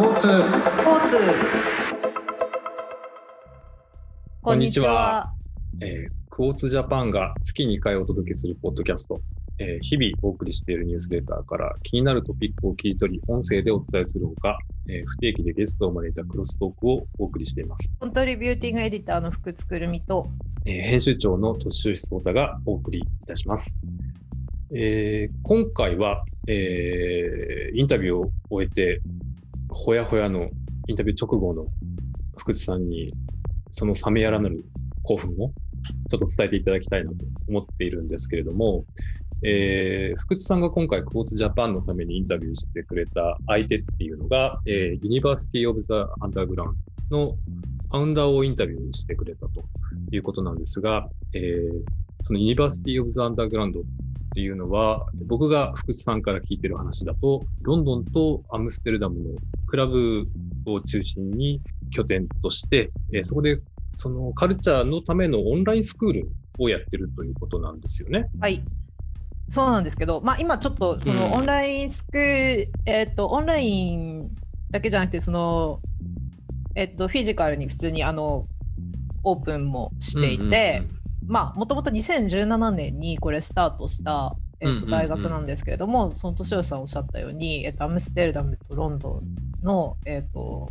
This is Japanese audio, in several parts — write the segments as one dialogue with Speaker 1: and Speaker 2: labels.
Speaker 1: クオツ
Speaker 2: 交通
Speaker 3: こんにちは。えークォーツジャパンが月2回お届けするポッドキャスト、えー日々お送りしているニュースレターから気になるトピックを切り取り、音声でお伝えするほか、えー不定期でゲストを招いたクロストークをお送りしています。
Speaker 2: コントリビューティングエディターの福津くるみと
Speaker 3: えー編集長の敏吉壮太がお送りいたします。えー今回は、えーインタビューを終えて、ほやほやのインタビュー直後の福津さんに、その冷めやらぬ興奮をちょっと伝えていただきたいなと思っているんですけれども、えー福津さんが今回、 Quartz Japan のためにインタビューしてくれた相手っていうのが、えー、 University of the Underground の founder をインタビューしてくれたということなんですが、えーその University of the Underground っていうのは、僕が福津さんから聞いてる話だと、ロンドンとアムステルダムのクラブを中心に拠点として、えーそこでそのカルチャーのためのオンラインスクールをやってるということなんですよね。
Speaker 2: はい。そうなんですけどまあ今ちょっとその
Speaker 3: うん。
Speaker 2: オンラインスクール、えっ、とオンラインだけじゃなくてそのえっ、とフィジカルに普通にあのオープンもしていて、まあもともと2017年にこれスタートした、えっと大学なんですけれども、その年吉さんおっしゃったように、えっとアムステルダムとロンドンの、えっと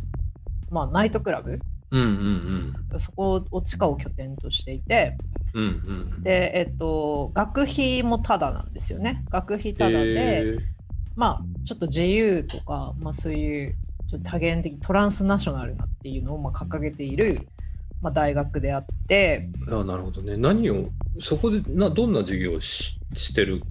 Speaker 2: まあ、ナイトクラブ。
Speaker 3: うんうんうん。
Speaker 2: そこを地下を拠点としていて
Speaker 3: うんうん。うん
Speaker 2: で、えっと、学費もタダなんですよね。学費タダで、まあちょっと自由とか、まあ、そういうちょっと多元的トランスナショナルなっていうのをまあ掲げている、まあ、大学であって。
Speaker 3: あなるほどね。何を、そこでなどんな授業をししてる？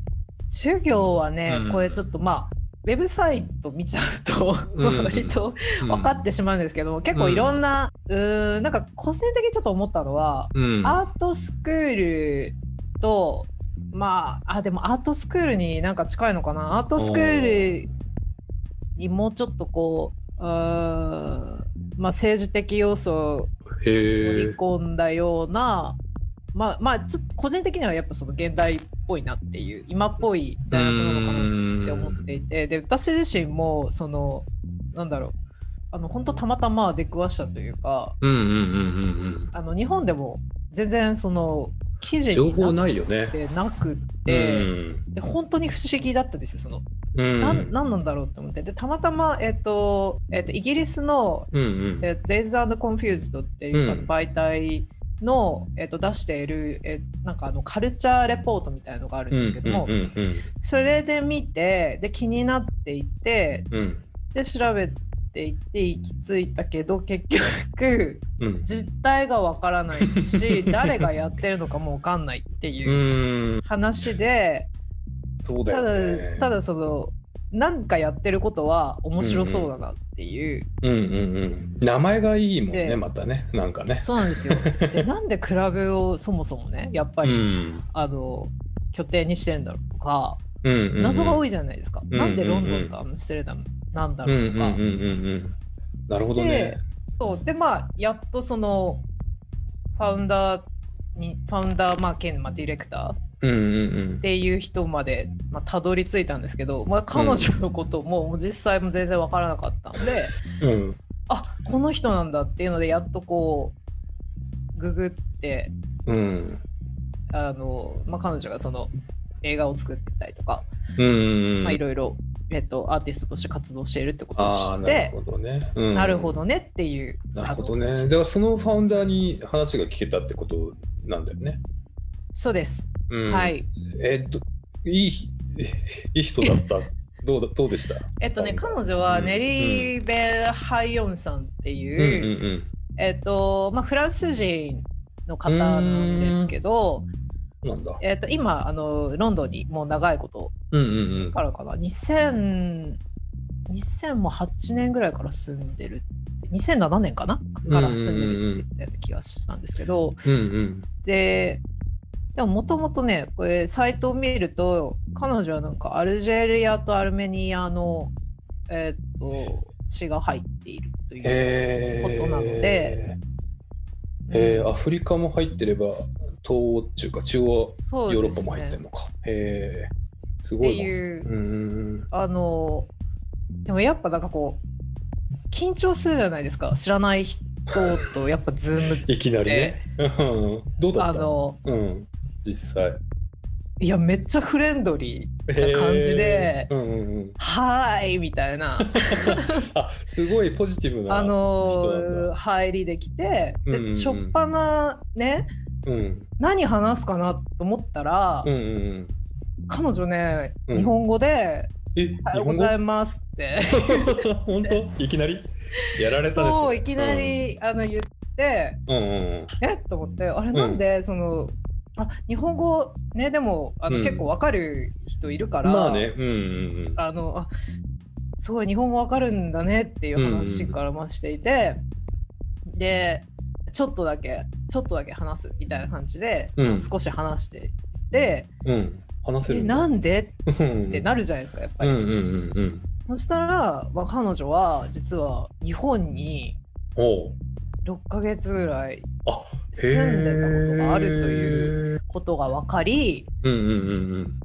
Speaker 2: 授業はね、
Speaker 3: うん。
Speaker 2: これちょっとまあウェブサイト見ちゃうと、
Speaker 3: うん。
Speaker 2: 割と分かってしまうんですけども、結構いろんな、うーんなんか個人的にちょっと思ったのは、
Speaker 3: うん、
Speaker 2: アートスクールとまああでもアートスクールになんか近いのかな？アートスクールにもうちょっとこううーんまあ政治的要素を盛
Speaker 3: へえ。
Speaker 2: り込んだようなまあまあちょっと個人的にはやっぱその現代っぽいなっていう今っぽい大学なのかなって思っていてで私自身もそのなんだろうあの本当たまたま出くわしたというか
Speaker 3: うんうんうんうん
Speaker 2: あの日本でも全然その記
Speaker 3: うん。
Speaker 2: 事
Speaker 3: 情報
Speaker 2: になっ
Speaker 3: ないよね。
Speaker 2: てなく
Speaker 3: う
Speaker 2: て、
Speaker 3: ん。
Speaker 2: で本当に不思議だったですよその、
Speaker 3: うん。
Speaker 2: なんなんなんだろうって思ってでたまたま、えっとえっとイギリスの
Speaker 3: うんうん。
Speaker 2: えー、Days and Confused っていう
Speaker 3: うん
Speaker 2: 媒体の、えっと出している、えなんかあのカルチャーレポートみたいなのがあるんですけども、
Speaker 3: うんうんうん
Speaker 2: それで見てで気になっていて
Speaker 3: うん。うん
Speaker 2: で調べていって行き着いたけど結局
Speaker 3: うん。
Speaker 2: 実態がわからないし 誰がやってるのかもわかんないって
Speaker 3: う
Speaker 2: いう。話で、
Speaker 3: そうだ
Speaker 2: ただ
Speaker 3: よね。
Speaker 2: ただその何かやってることは面白そうだなっていう、
Speaker 3: うんうんうん。名前がいいもんね、
Speaker 2: で
Speaker 3: またね。なんかね。
Speaker 2: そうなんですよ。でなんでクラブをそもそもねやっぱり、
Speaker 3: うん。
Speaker 2: あの拠点にしてんだろうとか
Speaker 3: うんうんうん
Speaker 2: 謎が多いじゃないですか、
Speaker 3: んうん
Speaker 2: なんでロンドンとアムステルダムなんだろうんとか。
Speaker 3: なるほどね
Speaker 2: で。そうでまあやっとそのファウンダーにファウンダーまあ兼、まあ、ディレクターっていう人まで、まあ、たどり着いたんですけど、まあ、彼女のことももう実際も全然わからなかったので、
Speaker 3: うん。うん。
Speaker 2: あこの人なんだっていうのでやっとこうググって
Speaker 3: うん。
Speaker 2: あの、まあ、彼女がその映画を作ってたりとか、いろいろ、えっと、アーティストとして活動しているってことを知って
Speaker 3: るほどね。うん
Speaker 2: なるほどねっていう。
Speaker 3: なるほどね。
Speaker 2: あの
Speaker 3: だからそのファウンダーに話が聞けたってことなんだよね。
Speaker 2: そうです。
Speaker 3: うん、
Speaker 2: はい。
Speaker 3: えっと、いい、いい人だった。どうだどうでした？
Speaker 2: えっとね、彼女は
Speaker 3: うん
Speaker 2: ネリー・ベル・ハイヨンさんって
Speaker 3: うん
Speaker 2: いう、えっと、まあ、フランス人の方なんですけど、
Speaker 3: うんうん。なんだ。
Speaker 2: えっと、今あの、ロンドンにもう長いこと
Speaker 3: うんうんうん。
Speaker 2: からかな、2000 2008年ぐらいから住んでるって、2007年かな？から住んでるって言ったような気がしたんですけど、
Speaker 3: うんうん。
Speaker 2: で、でももともとね、これサイトを見ると、彼女はなんかアルジェリアとアルメニアの、えっと血が入っているという。ことなので
Speaker 3: へえ、アフリカも入ってれば、東欧っていうか、中央ヨーロッパも入ってるのか。へえ。すごいな。
Speaker 2: っていう。あのでもやっぱなんかこう緊張するじゃないですか。知らない人とやっぱズームって。
Speaker 3: いきなりね。う んどうだ
Speaker 2: あ
Speaker 3: った
Speaker 2: の？
Speaker 3: うん、実際。
Speaker 2: いやめっちゃフレンドリーな感じで
Speaker 3: うんうんうん、「
Speaker 2: はーい」みたいな。
Speaker 3: あすごいポジティブな
Speaker 2: あのー入りできて
Speaker 3: うんうんうん。
Speaker 2: でしょっぱなね
Speaker 3: うん。
Speaker 2: 何話すかなと思ったら、
Speaker 3: うんうんうん。
Speaker 2: 彼女ね
Speaker 3: うん。
Speaker 2: 日本語で
Speaker 3: え、「
Speaker 2: おはようございます」って。
Speaker 3: 本当？いきなり？やられた。
Speaker 2: そういきなり、あの言って
Speaker 3: うん。うんうん。
Speaker 2: え？っと思ってあれなんで、そのあ日本語ねでもあの、
Speaker 3: うん。
Speaker 2: 結構わかる人いるか
Speaker 3: うん。
Speaker 2: ら、
Speaker 3: まあね、うんうん
Speaker 2: あのあすごい日本語わかるんだねっていう話からましていて、でちょっとだけちょっとだけ話すみたいな感じで、
Speaker 3: うん
Speaker 2: 少し話していって
Speaker 3: うん。うん。話せ
Speaker 2: え
Speaker 3: る
Speaker 2: なんで？
Speaker 3: うん
Speaker 2: ってなるじゃないですかやっぱり。
Speaker 3: うんうんうんうん。
Speaker 2: そしたら、まあ、彼女は実は日本に
Speaker 3: おう
Speaker 2: 6ヶ月ぐらい
Speaker 3: あ
Speaker 2: 住んでたことがあるという
Speaker 3: う。
Speaker 2: ことが分かり
Speaker 3: うんうんうんうん。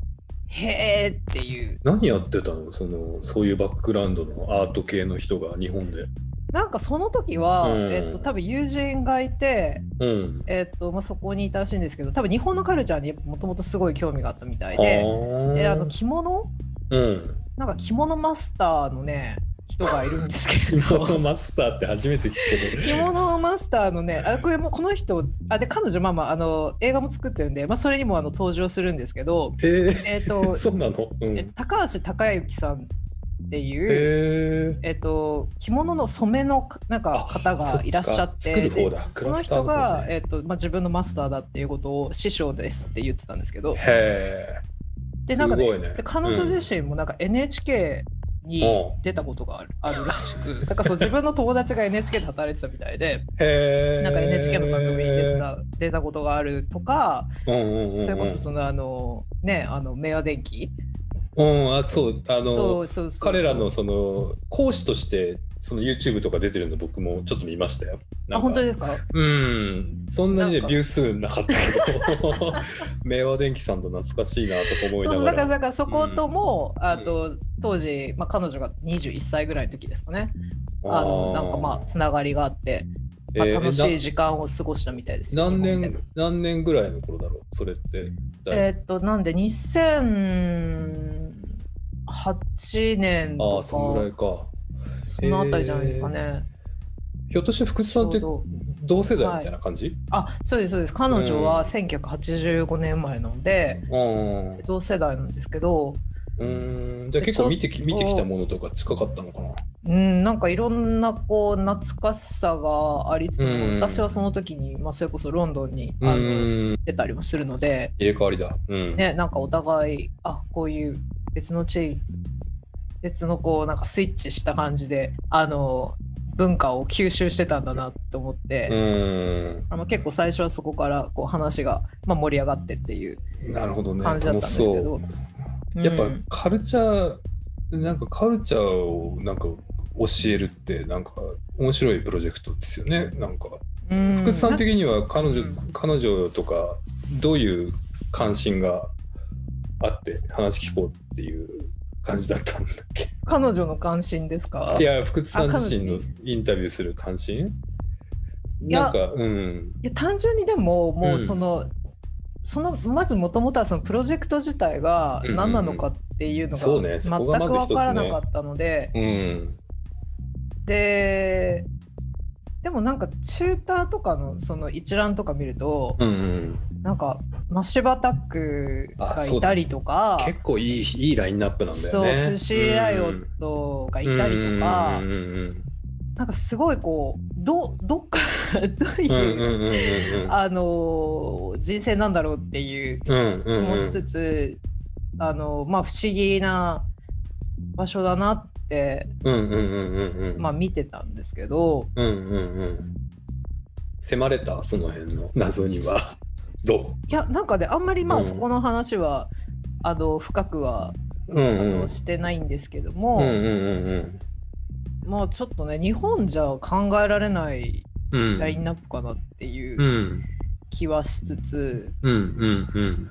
Speaker 2: へーっていう
Speaker 3: 何やってたの？そのそういうバックグラウンドのアート系の人が日本で。
Speaker 2: なんかその時は、
Speaker 3: うん
Speaker 2: えっと、多分友人がいて、
Speaker 3: うん。
Speaker 2: えっとまあ、そこにいたらしいんですけど多分日本のカルチャーにもともとすごい興味があったみたいでであの着物？
Speaker 3: うん。
Speaker 2: なんか着物マスターのね人がいるんですけ
Speaker 3: 着物
Speaker 2: ど
Speaker 3: マスターって初めて聞くけど。
Speaker 2: 着物マスターのねあこれもこの人あで彼女まあまああの映画も作ってるんで、まあ、それにもあの登場するんですけど、
Speaker 3: へ
Speaker 2: えっ
Speaker 3: え。
Speaker 2: と
Speaker 3: そうなの？うん。へ
Speaker 2: えっと、高橋孝之さんっていう、
Speaker 3: え。
Speaker 2: えっと、着物の染めのなんか
Speaker 3: あ
Speaker 2: 方がいらっしゃって
Speaker 3: そ
Speaker 2: の人が、えっとまあ、自分のマスターだっていうことを師匠ですって言ってたんですけど。でなんかねで彼女自身もなんか NHK に出たことがある,、あるらしくなんかそう自分の友達が NHK で働いてたみたいで。なんか NHK の番組に出てた出たことがあるとか
Speaker 3: うんうんうんうん。
Speaker 2: それこそそのあのねあの明和電機
Speaker 3: うん、あそうあの彼らのその講師としてその YouTube とか出てるの僕もちょっと見ましたよ。
Speaker 2: あ本当ですか？
Speaker 3: うん。そんなにねビュー数なかったけど。明和電機さんと懐かしいなとか思い
Speaker 2: そうそうだから
Speaker 3: ながら。
Speaker 2: だからそことも、
Speaker 3: ん。
Speaker 2: あと当時、まあ、彼女が21歳ぐらいの時ですかね。あのなんかまあつながりがあって、まあ、
Speaker 3: えー
Speaker 2: 楽しい時間を過ごしたみたいですよ、
Speaker 3: 何年何年ぐらいの頃だろうそれって。
Speaker 2: えーっとなんで2008年
Speaker 3: ああ
Speaker 2: と
Speaker 3: そのぐらい
Speaker 2: か。
Speaker 3: か。
Speaker 2: そのあたりじゃないですかね、
Speaker 3: ひょっとして福津さんって同世代みたいな感じ、
Speaker 2: あそうですそうです。彼女
Speaker 3: うん
Speaker 2: は1985年生まれなので、
Speaker 3: うん、
Speaker 2: 同世代なんですけど。
Speaker 3: うん。じゃあ結構見てき見てきたものとか近かったのかな？
Speaker 2: うん、なんかいろんなこう懐かしさがありつつも、
Speaker 3: うん
Speaker 2: 私はその時に、まあ、それこそロンドンに
Speaker 3: う
Speaker 2: あの
Speaker 3: ん
Speaker 2: 出たりもするので、
Speaker 3: 入れ替わりだ。うん。
Speaker 2: ね、なんかお互いあこういう別の地域別のこうなんかスイッチした感じであの文化を吸収してたんだなって思って、
Speaker 3: うん。
Speaker 2: あの結構最初はそこからこう話が、まあ、盛り上がってっていう
Speaker 3: なるほどね。
Speaker 2: 感じだったんですけど。
Speaker 3: やっぱ
Speaker 2: うん
Speaker 3: カルチャー、なんかカルチャーをなんか教えるってなんか面白いプロジェクトですよね。なんか
Speaker 2: うん。
Speaker 3: 福津さん的には彼女、
Speaker 2: うん。
Speaker 3: 彼女とかどういう関心があって話聞こうっていう感じだったんだっけ？
Speaker 2: 彼女の関心ですか？
Speaker 3: いや福津さん自身のインタビューする関心？なんかうん。
Speaker 2: いや単純にでもも
Speaker 3: う
Speaker 2: うん。その、そのまずもともとはそのプロジェクト自体が
Speaker 3: うんうんうん
Speaker 2: 何なのかっていうのが全く分からなかったので、
Speaker 3: うん
Speaker 2: ででもなんかチューターとかのその一覧とか見ると、
Speaker 3: うんうん。
Speaker 2: なんかマシバタックがいたりとか
Speaker 3: 結構いいいいラインナップなんだ
Speaker 2: そう
Speaker 3: よね
Speaker 2: プシーライオットがいたりとか、
Speaker 3: うんうん
Speaker 2: なんかすごいこうどどっから どうい
Speaker 3: う、
Speaker 2: あのー人生なんだろうっていうもしつつ、あのまあ不思議な場所だなまあ見てたんですけど。
Speaker 3: うんうんうん迫れた？その辺の？謎には。ど
Speaker 2: いやなんかねあんまりま
Speaker 3: うん。
Speaker 2: あそこの話は、あの深くは、
Speaker 3: ううん。
Speaker 2: あ
Speaker 3: うん
Speaker 2: のしてないんですけども、
Speaker 3: うんうんうん。
Speaker 2: まあちょっとね日本じゃ考えられない
Speaker 3: うん。
Speaker 2: ラインナップかなっていううん。気はしつつ、
Speaker 3: うんうんうん。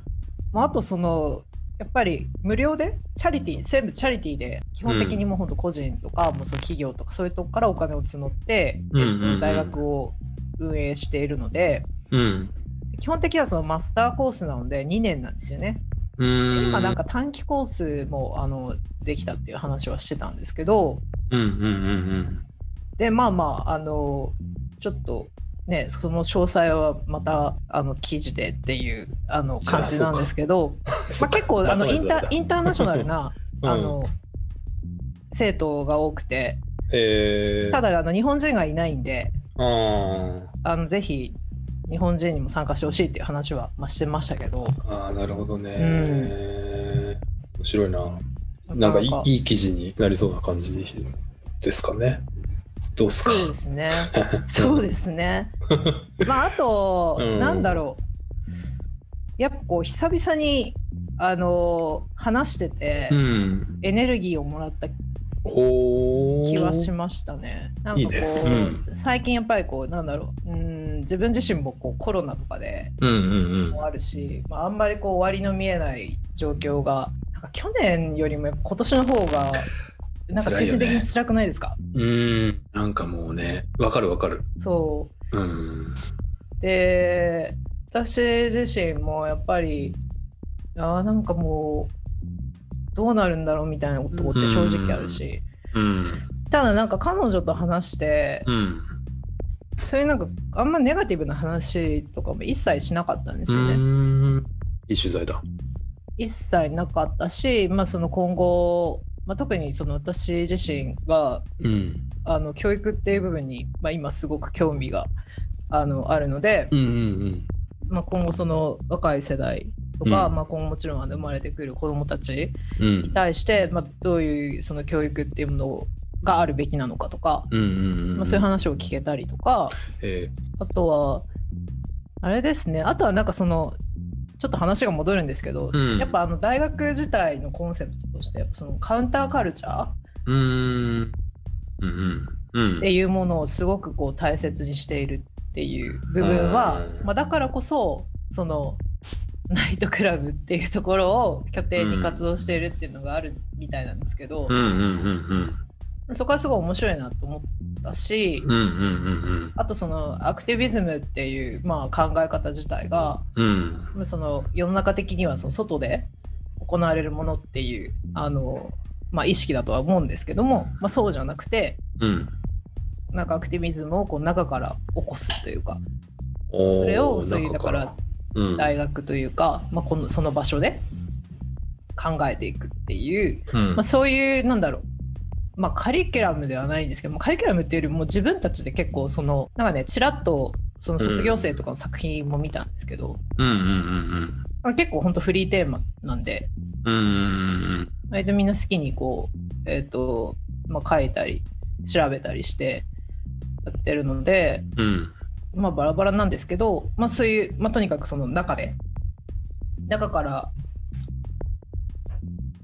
Speaker 2: まあ、あとそのやっぱり無料でチャリティー全部チャリティーで基本的にもうほんと個人とか、もうそう企業とかそういうとこからお金を募って、えっと、大学を運営しているので
Speaker 3: うん。
Speaker 2: 基本的にはそのマスターコースなので2年なんですよね。今なんか短期コースもあのできたっていう話はしてたんですけど
Speaker 3: うんうんうん
Speaker 2: でまあまああのちょっとねその詳細はまたあの記事でっていうあの感じなんですけどまあ、結構あのインタインターナショナルな
Speaker 3: うん。
Speaker 2: あの生徒が多くて
Speaker 3: えー、
Speaker 2: ただあの日本人がいないんで
Speaker 3: あ
Speaker 2: のぜひ日本人にも参加してほしいっていう話は、まあ、してましたけど。
Speaker 3: あー、なるほどね。
Speaker 2: うん。
Speaker 3: 面白いな。なんか。いい記事になりそうな感じですかね。どうっすか？
Speaker 2: そうですね。そうですね。まああと、
Speaker 3: うん。
Speaker 2: なんだろう。やっぱこう久々にあの話してて、
Speaker 3: うん。
Speaker 2: エネルギーをもらった気はしましたね。なんかこう
Speaker 3: いいね。
Speaker 2: 最近やっぱりこうなんだろう。うん自分自身もこうコロナとかで
Speaker 3: うんうん
Speaker 2: もあるし、まあ、あんまりこう終わりの見えない状況がなんか去年よりも今年の方がなんか精神的に辛くないですか、
Speaker 3: うん。うん。なんかもうね、わかるわかる。
Speaker 2: そ
Speaker 3: うん。
Speaker 2: うで私自身もやっぱりあーなんかもうどうなるんだろうみたいなことって正直あるし、
Speaker 3: うん。
Speaker 2: ただなんか彼女と話して、
Speaker 3: うん。
Speaker 2: そういうなんかあんまネガティブな話とかも一切しなかったんですよね。
Speaker 3: うんいい取材だ。
Speaker 2: 一切なかったし、まあ、その今後、まあ、特にその私自身が
Speaker 3: うん。
Speaker 2: あの教育っていう部分に、まあ、今すごく興味があのあるので、
Speaker 3: うんうん
Speaker 2: まあ、今後その若い世代とか、
Speaker 3: うん
Speaker 2: まあ、今後もちろんあの生まれてくる子どもたち
Speaker 3: うん。うん
Speaker 2: に。対して、まあ、どういうその教育っていうものがあるべきなのかとか、
Speaker 3: うんうんうん。
Speaker 2: まあ、そういう話を聞けたりとか、
Speaker 3: え
Speaker 2: あとは、あれですね、あとはなんかその、ちょっと話が戻るんですけど、
Speaker 3: うん
Speaker 2: やっぱあの大学自体のコンセプトとして、やっぱそのカウンターカルチャーっ
Speaker 3: ー、うーん。うんうん。うん。
Speaker 2: ていうものをすごくこう大切にしているっていう部分は、
Speaker 3: うん
Speaker 2: まあ、だからこそ、その、ナイトクラブっていうところを拠点に活動しているっていうのがあるみたいなんですけどそこはすごい面白いなと思ったし、あとそのアクティビズムっていう、まあ、考え方自体が、
Speaker 3: うん。
Speaker 2: その世の中的にはその外で行われるものっていうあの、まあ、意識だとは思うんですけども、まあ、そうじゃなくて
Speaker 3: うん。
Speaker 2: なんかアクティビズムをこう中から起こすというかそれをそういうだか、
Speaker 3: 中
Speaker 2: ら
Speaker 3: うん、
Speaker 2: 大学というか、まあ、このその場所で考えていくっていう、
Speaker 3: うん。
Speaker 2: まあ、そういうなんだろう。まあカリキュラムではないんですけどもカリキュラムっていうよりも自分たちで結構そのなんかねちらっとその卒業生とかの作品も見たんですけど、
Speaker 3: うんうんうん
Speaker 2: まあ結構本当フリーテーマなんで
Speaker 3: うん。
Speaker 2: 割とみんな好きにこう、えっ、と、まあ、書いたり、調べたりしてやってるので、
Speaker 3: うん。うん。
Speaker 2: まあ、バラバラなんですけど、まあ、そういう、まあ、とにかくその中で、中から、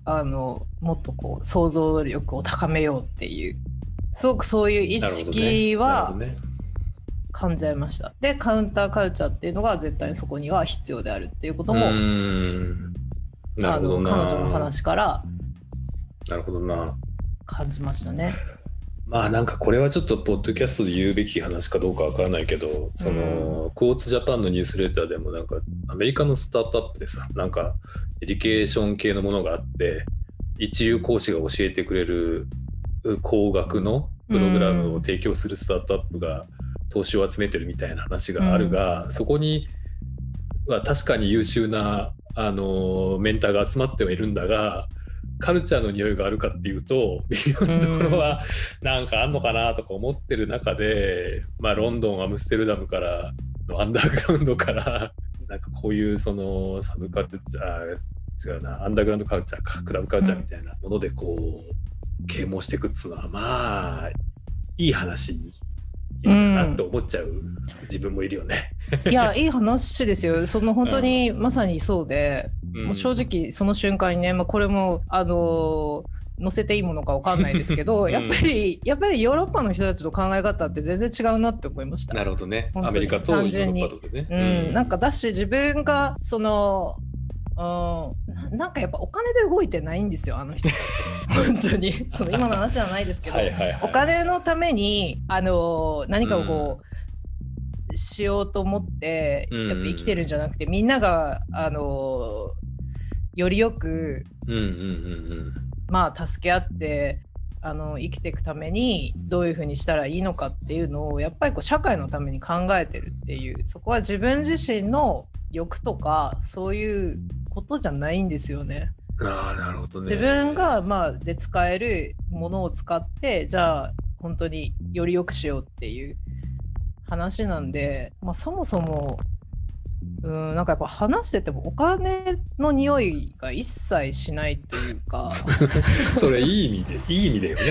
Speaker 2: あの、もっとこう、想像力を高めようっていう、すごくそういう意識は
Speaker 3: なるほどね
Speaker 2: 感じました。で、カウンターカルチャーっていうのが絶対にそこには必要であるっていうことも、
Speaker 3: な
Speaker 2: あ
Speaker 3: るほど
Speaker 2: 彼女の話から
Speaker 3: なるほどな。
Speaker 2: 感じましたね。
Speaker 3: まあなんかこれはちょっとポッドキャストで言うべき話かどうかわからないけど、その、 Quartz Japan のニュースレターでもなんかアメリカのスタートアップでさ、なんか education 系のものがあって、一流講師が教えてくれる高額のプログラムを提供するスタートアップが投資を集めてるみたいな話があるが、そこには確かに優秀なあのメンターが集まってはいるんだがカルチャーの匂いがあるかっていうと微妙なところはなんかあんのかなとか思ってる中で、まあ、ロンドンアムステルダムからのアンダーグラウンドから なんかこういうそのサブカルチャー違うなアンダーグラウンドカルチャーかクラブカルチャーみたいなものでこう啓蒙していくっつうのはまあいい話いいなって思っちゃう？自分もいるよね。
Speaker 2: いや、いい話ですよ。その本当にまさにそうで、もう正直その瞬間にね、まあ、これも、あのー載せていいものかわかんないですけど、
Speaker 3: うん
Speaker 2: やっぱり、やっぱりヨーロッパの人たちの考え方って全然違うなって思いました。
Speaker 3: なるほどね。アメリカとヨーロッパとでね。
Speaker 2: うん、なんかだし自分がそのうん、なんかやっぱお金で動いてないんですよあの人たち。本当に。その今の話じゃないですけど
Speaker 3: はい
Speaker 2: お金のためにあの何かをこう、しようと思って
Speaker 3: うん
Speaker 2: やっぱ生きてるんじゃなくて、みんながあのよりよく
Speaker 3: うんうんうん。
Speaker 2: まあ助け合ってあの生きていくためにどういうふうにしたらいいのかっていうのをやっぱりこう社会のために考えてるっていうそこは自分自身の欲とかそういうことじゃないんですよね。
Speaker 3: うん。ああ、なるほどね。
Speaker 2: 自分がまあで使えるものを使ってじゃあ本当により良くしようっていう話なんで、まあ、そもそもうんなんかやっぱ話しててもお金の匂いが一切しないというか
Speaker 3: それいい意味で、いい意味だよね。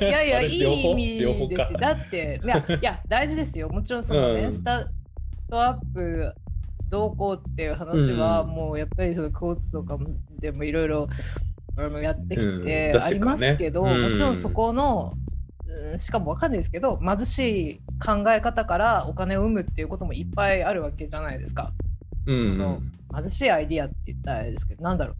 Speaker 2: いやいや いい意味ですよだっていやいや大事ですよもちろんそのね、
Speaker 3: うん
Speaker 2: スタートアップどうこうっていう話は
Speaker 3: うん。
Speaker 2: もうやっぱりそのコーツとかもでもいろいろやってき
Speaker 3: うん
Speaker 2: てありますけど、
Speaker 3: うん。
Speaker 2: もちろんそこの、うんしかもわかんないですけど貧しい考え方からお金を生むっていうこともいっぱいあるわけじゃないですか。
Speaker 3: うん
Speaker 2: の貧しいアイディアって言ったらあれですけどなんだろう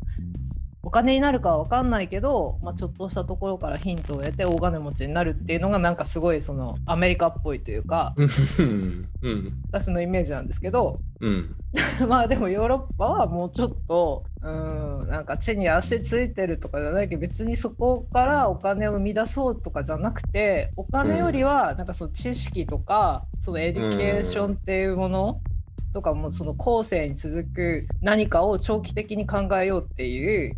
Speaker 2: お金になるかは分かんないけど、まあ、ちょっとしたところからヒントを得て大金持ちになるっていうのがなんかすごいそのアメリカっぽいというか
Speaker 3: うん。うん。
Speaker 2: 私のイメージなんですけど
Speaker 3: うん。
Speaker 2: まあでもヨーロッパはもうちょっとうんなんか地に足ついてるとかじゃないけど別にそこからお金を生み出そうとかじゃなくてお金よりはなんかその知識とかその education っていうものとかもその後世に続く何かを長期的に考えようっていう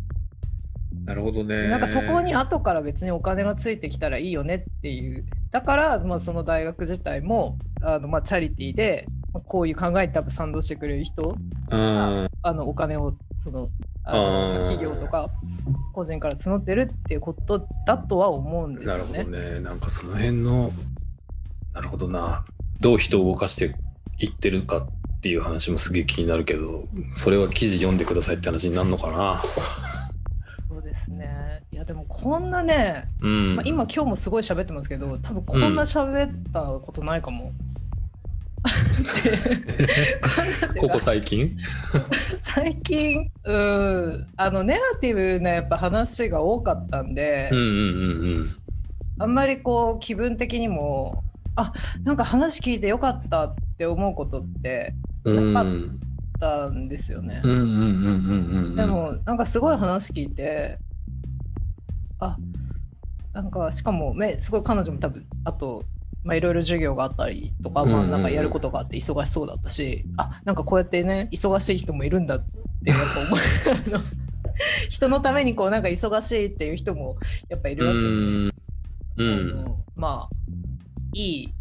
Speaker 3: なるほどね。
Speaker 2: なんかそこに後から別にお金がついてきたらいいよねっていうだからまあその大学自体もあのまあチャリティーでまあこういう考えに多分賛同してくれる人
Speaker 3: うん。
Speaker 2: あのお金をそのあ
Speaker 3: あ
Speaker 2: の
Speaker 3: ー
Speaker 2: 企業とか個人から募ってるっていうことだとは思うんです
Speaker 3: なるほ
Speaker 2: よね。
Speaker 3: どね。なんかその辺の、なるほどな。どう人を動かしていってるかっていう話もすげえ気になるけど、それは記事読んでくださいって話になるのかな。
Speaker 2: そうですね。いやでもこんなね、
Speaker 3: うん。
Speaker 2: まあ、今今日もすごい喋ってますけど多分こんな喋ったことないかも。
Speaker 3: ここ最近？
Speaker 2: 最近うんあのネガティブなやっぱ話が多かったんで、
Speaker 3: うんうんうん
Speaker 2: あんまりこう気分的にもあなんか話聞いてよかったって思うことって。なかったんですよね。
Speaker 3: うんうんうんうんうん。
Speaker 2: で、もなんかすごい話聞いてあなんかしかもねすごい彼女も多分あとまあいろいろ授業があったりとか、まあ
Speaker 3: うんうんうん
Speaker 2: なんかやることがあって忙しそうだったしあなんかこうやってね忙しい人もいるんだってやっぱ思う 人のためにこうなんか忙しいっていう人もやっぱいるわけで、
Speaker 3: うん。
Speaker 2: まあいい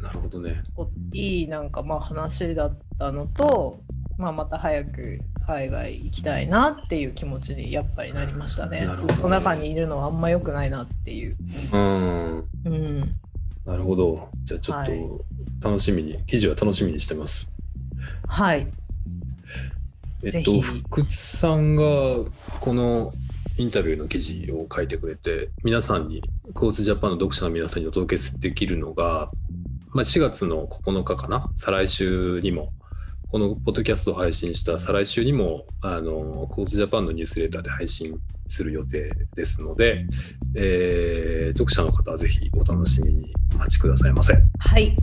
Speaker 3: なるほどね。
Speaker 2: こいいなんかまあ話だったのと、まあ、また早く海外行きたいなっていう気持ちにやっぱりなりましたね
Speaker 3: ね
Speaker 2: ずっと中にいるのはあんま良くないなっていう。
Speaker 3: うん。
Speaker 2: うん、
Speaker 3: なるほど。じゃあちょっ
Speaker 2: はい
Speaker 3: と楽しみに、記事は楽しみにしてます。
Speaker 2: はいぜ
Speaker 3: えっと、
Speaker 2: ひ
Speaker 3: 福津さんがこのインタビューの記事を書いてくれて、皆さんに、コースジャパンの読者の皆さんにお届けできるのが、まあ、4月の9日かな、再来週にも、このポッドキャストを配信した再来週にも、あの、コースジャパンのニュースレターで配信する予定ですので、えー読者の方はぜひお楽しみにお待ちくださいませ。
Speaker 2: はい